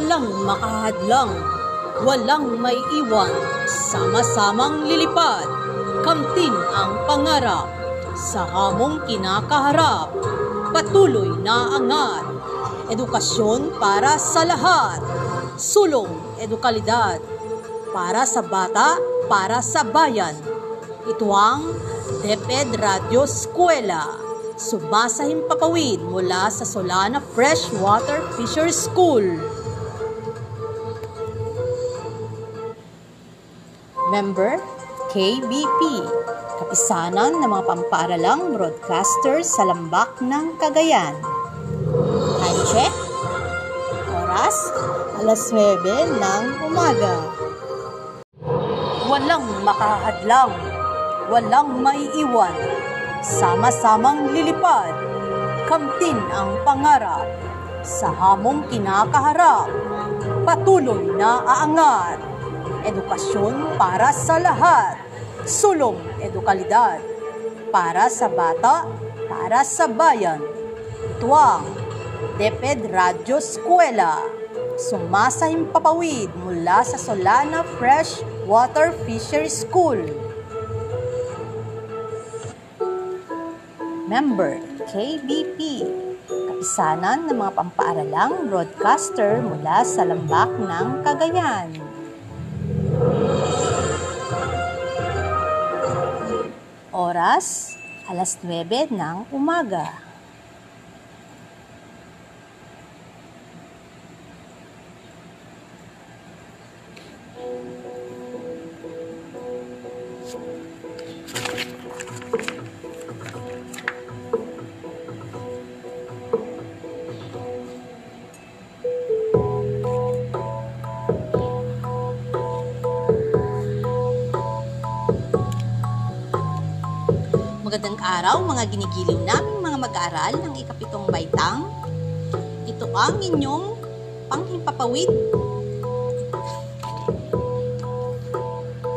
Walang makahadlang, walang may iwan, sama-samang lilipad, kamtin ang pangarap, sa hamong kinakaharap, patuloy na angat, edukasyon para sa lahat, sulong edukalidad, para sa bata, para sa bayan. Ito ang DepEd Radio Eskwela, sumasahing papawid mula sa Solana Freshwater Fisher School. Member, KBP, kapisanan ng mga pampaaralang broadcaster sa lambak ng Cagayan. Time check, oras, alas 9 ng umaga. Walang makahadlang, walang maiiwan, sama-samang lilipad, kamtin ang pangarap, sa hamong kinakaharap, patuloy na aangat, edukasyon para sa lahat, sulong edukalidad, para sa bata, para sa bayan. Ito ang DepEd Radyo Eskwela, sumasahing papawid mula sa Solana Fresh Water Fisher School. Member, KBP, kapisanan ng mga pampaaralang broadcaster mula sa lambak ng Cagayan. Oras, alas 9 ng umaga. Magandang araw mga ginigiliw naming mga mag-aaral ng ikapitong baitang. Ito ang inyong panghimpapawid